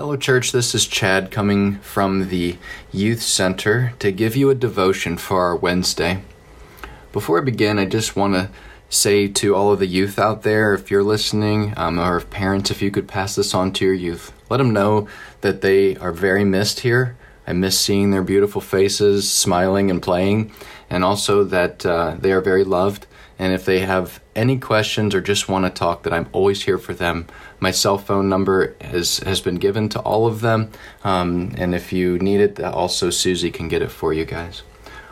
Hello, church. This is Chad coming from the Youth Center to give you a devotion for our Wednesday. Before I begin, I just want to say to all of the youth out there, if you're listening, um, or if parents, if you could pass this on to your youth, let them know that they are very missed here. I miss seeing their beautiful faces, smiling and playing, and also that uh, they are very loved. And if they have any questions or just want to talk, that I'm always here for them. My cell phone number has, has been given to all of them. Um, and if you need it, also Susie can get it for you guys.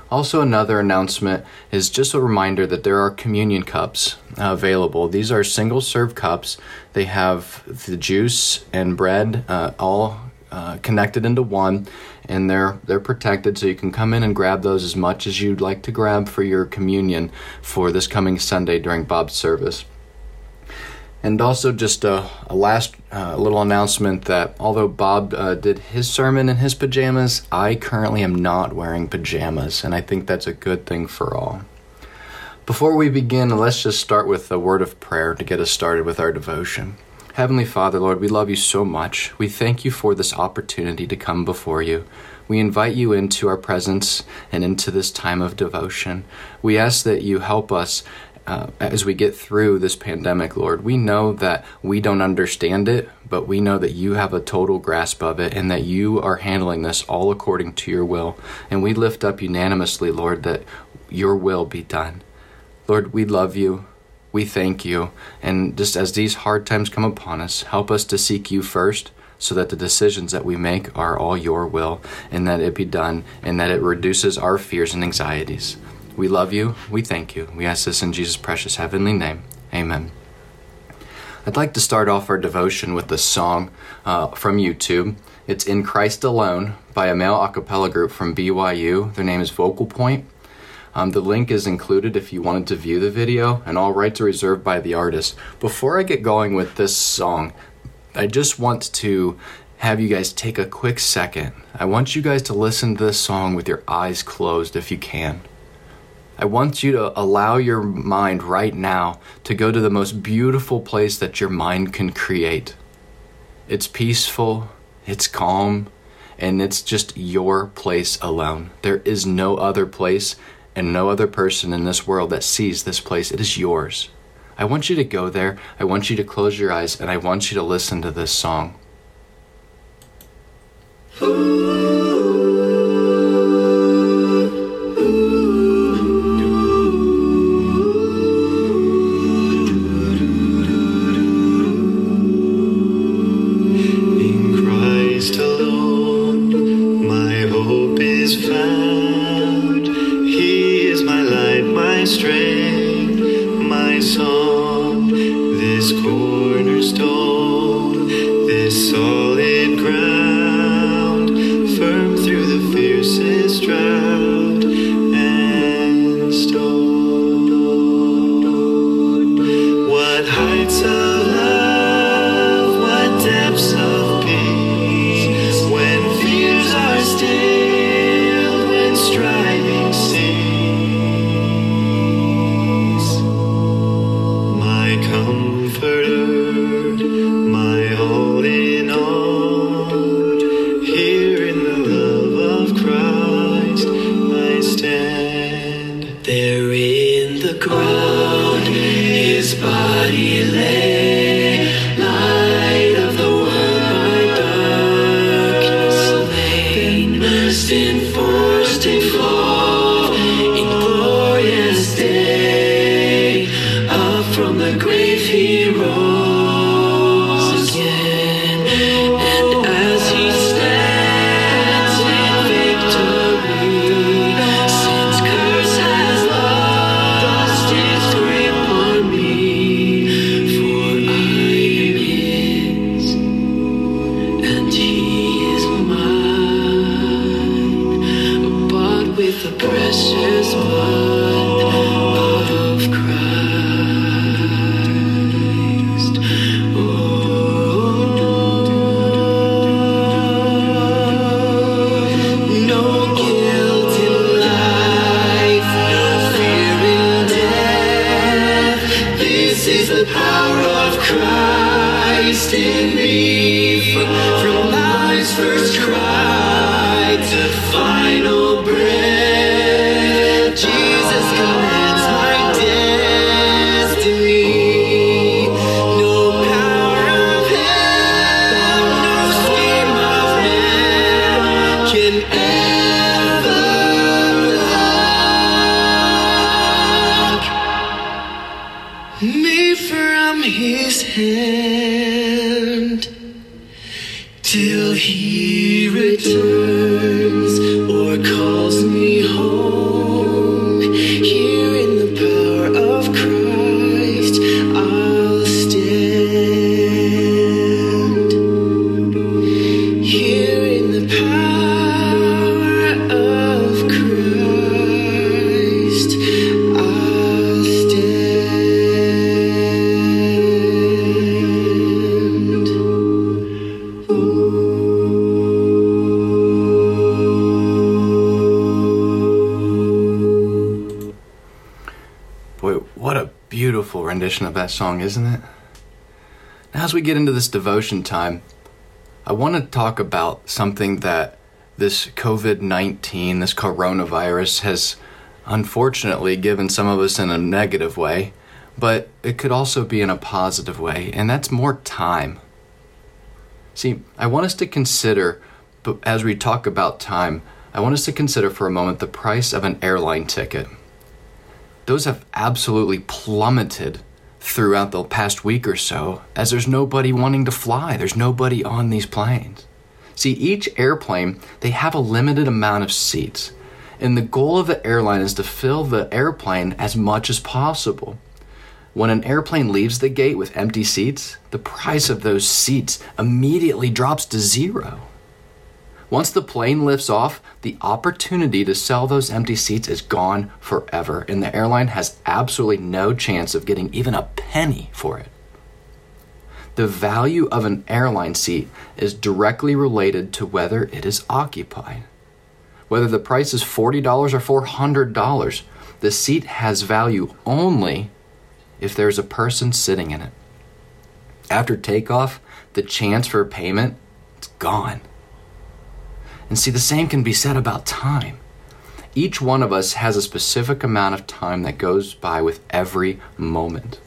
Also, another announcement is just a reminder that there are communion cups uh, available. These are single serve cups. They have the juice and bread uh, all uh, connected into one, and they're they're protected, so you can come in and grab those as much as you'd like to grab for your communion for this coming Sunday during Bob's service. And also, just a, a last uh, little announcement that although Bob uh, did his sermon in his pajamas, I currently am not wearing pajamas, and I think that's a good thing for all. Before we begin, let's just start with a word of prayer to get us started with our devotion. Heavenly Father, Lord, we love you so much. We thank you for this opportunity to come before you. We invite you into our presence and into this time of devotion. We ask that you help us uh, as we get through this pandemic, Lord, we know that we don't understand it, but we know that you have a total grasp of it and that you are handling this all according to your will. And we lift up unanimously, Lord, that your will be done. Lord, we love you. We thank you. And just as these hard times come upon us, help us to seek you first so that the decisions that we make are all your will and that it be done and that it reduces our fears and anxieties. We love you. We thank you. We ask this in Jesus' precious heavenly name. Amen. I'd like to start off our devotion with a song uh, from YouTube. It's In Christ Alone by a male a cappella group from BYU. Their name is Vocal Point. Um, the link is included if you wanted to view the video, and all rights are reserved by the artist. Before I get going with this song, I just want to have you guys take a quick second. I want you guys to listen to this song with your eyes closed if you can. I want you to allow your mind right now to go to the most beautiful place that your mind can create. It's peaceful, it's calm, and it's just your place alone. There is no other place and no other person in this world that sees this place. It is yours. I want you to go there. I want you to close your eyes and I want you to listen to this song. go. Is the power of Christ in me. From life's first cry to final breath. till he returns. Rendition of that song, isn't it? Now, as we get into this devotion time, I want to talk about something that this COVID 19, this coronavirus, has unfortunately given some of us in a negative way, but it could also be in a positive way, and that's more time. See, I want us to consider, as we talk about time, I want us to consider for a moment the price of an airline ticket. Those have absolutely plummeted throughout the past week or so as there's nobody wanting to fly. There's nobody on these planes. See, each airplane, they have a limited amount of seats. And the goal of the airline is to fill the airplane as much as possible. When an airplane leaves the gate with empty seats, the price of those seats immediately drops to zero. Once the plane lifts off, the opportunity to sell those empty seats is gone forever, and the airline has absolutely no chance of getting even a penny for it. The value of an airline seat is directly related to whether it is occupied. Whether the price is $40 or $400, the seat has value only if there's a person sitting in it. After takeoff, the chance for payment is gone. And see, the same can be said about time. Each one of us has a specific amount of time that goes by with every moment.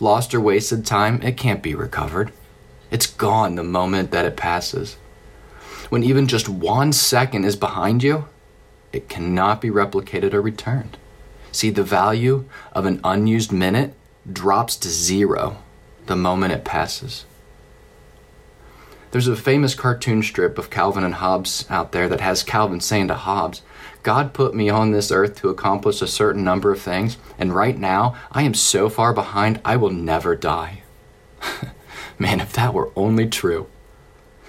Lost or wasted time, it can't be recovered. It's gone the moment that it passes. When even just one second is behind you, it cannot be replicated or returned. See, the value of an unused minute drops to zero the moment it passes. There's a famous cartoon strip of Calvin and Hobbes out there that has Calvin saying to Hobbes, God put me on this earth to accomplish a certain number of things, and right now I am so far behind I will never die. Man, if that were only true.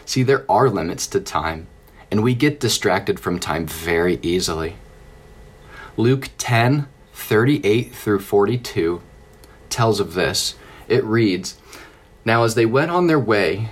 See, there are limits to time, and we get distracted from time very easily. Luke 10 38 through 42 tells of this. It reads Now, as they went on their way,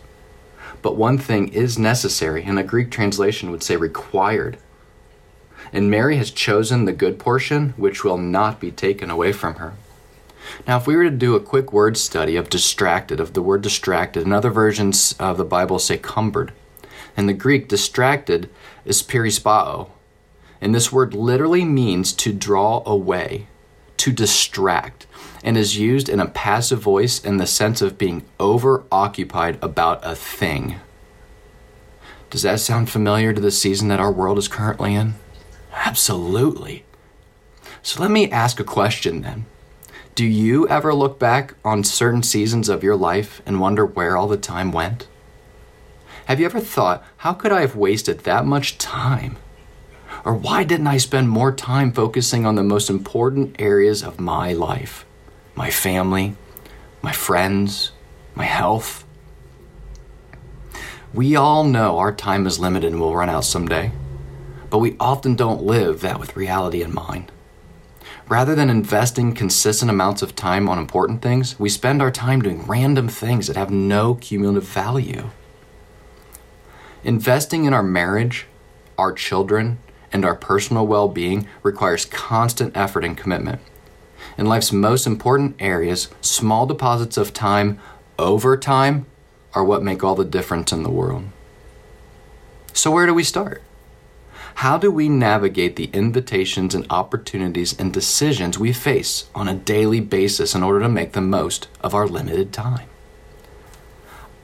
but one thing is necessary, and a Greek translation would say required. And Mary has chosen the good portion, which will not be taken away from her. Now, if we were to do a quick word study of distracted, of the word distracted, and other versions of the Bible say cumbered. In the Greek, distracted is perispao. And this word literally means to draw away, to distract and is used in a passive voice in the sense of being over occupied about a thing. Does that sound familiar to the season that our world is currently in? Absolutely. So let me ask a question then. Do you ever look back on certain seasons of your life and wonder where all the time went? Have you ever thought, how could I have wasted that much time? Or why didn't I spend more time focusing on the most important areas of my life? my family, my friends, my health. We all know our time is limited and will run out someday, but we often don't live that with reality in mind. Rather than investing consistent amounts of time on important things, we spend our time doing random things that have no cumulative value. Investing in our marriage, our children, and our personal well being requires constant effort and commitment. In life's most important areas, small deposits of time over time are what make all the difference in the world. So, where do we start? How do we navigate the invitations and opportunities and decisions we face on a daily basis in order to make the most of our limited time?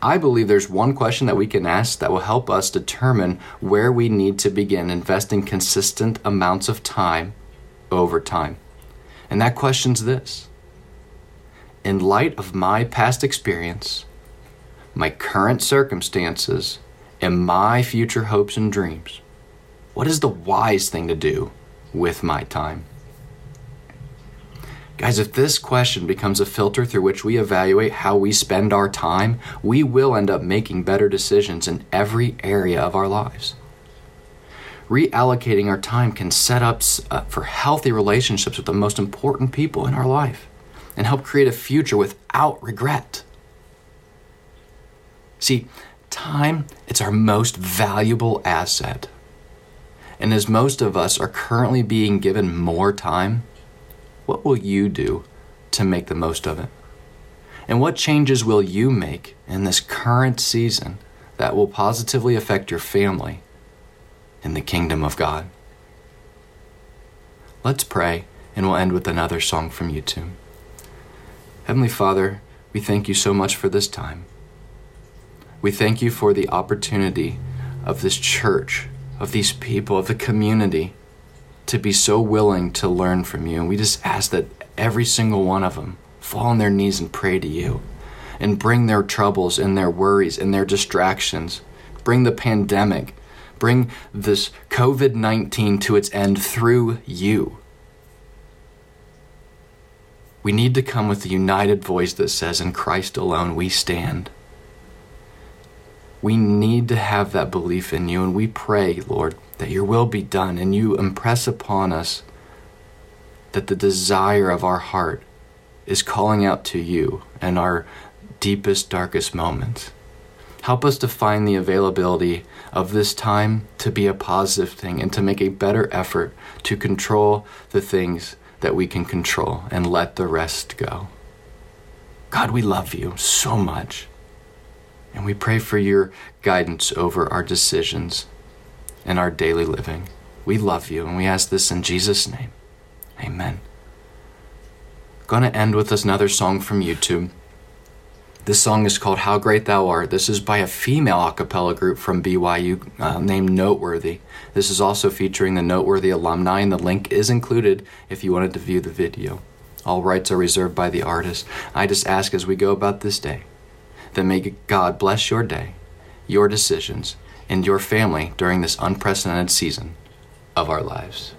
I believe there's one question that we can ask that will help us determine where we need to begin investing consistent amounts of time over time. And that question's this In light of my past experience, my current circumstances, and my future hopes and dreams, what is the wise thing to do with my time? Guys, if this question becomes a filter through which we evaluate how we spend our time, we will end up making better decisions in every area of our lives. Reallocating our time can set up uh, for healthy relationships with the most important people in our life and help create a future without regret. See, time, it's our most valuable asset. And as most of us are currently being given more time, what will you do to make the most of it? And what changes will you make in this current season that will positively affect your family in the kingdom of God? Let's pray, and we'll end with another song from YouTube. Heavenly Father, we thank you so much for this time. We thank you for the opportunity of this church of these people, of the community, to be so willing to learn from you. And we just ask that every single one of them fall on their knees and pray to you and bring their troubles and their worries and their distractions. Bring the pandemic, bring this COVID 19 to its end through you. We need to come with a united voice that says, In Christ alone we stand. We need to have that belief in you, and we pray, Lord, that your will be done, and you impress upon us that the desire of our heart is calling out to you in our deepest, darkest moments. Help us to find the availability of this time to be a positive thing and to make a better effort to control the things that we can control and let the rest go. God, we love you so much. And we pray for your guidance over our decisions and our daily living. We love you and we ask this in Jesus' name. Amen. Going to end with another song from YouTube. This song is called How Great Thou Art. This is by a female a cappella group from BYU uh, named Noteworthy. This is also featuring the Noteworthy alumni, and the link is included if you wanted to view the video. All rights are reserved by the artist. I just ask as we go about this day then may God bless your day, your decisions, and your family during this unprecedented season of our lives.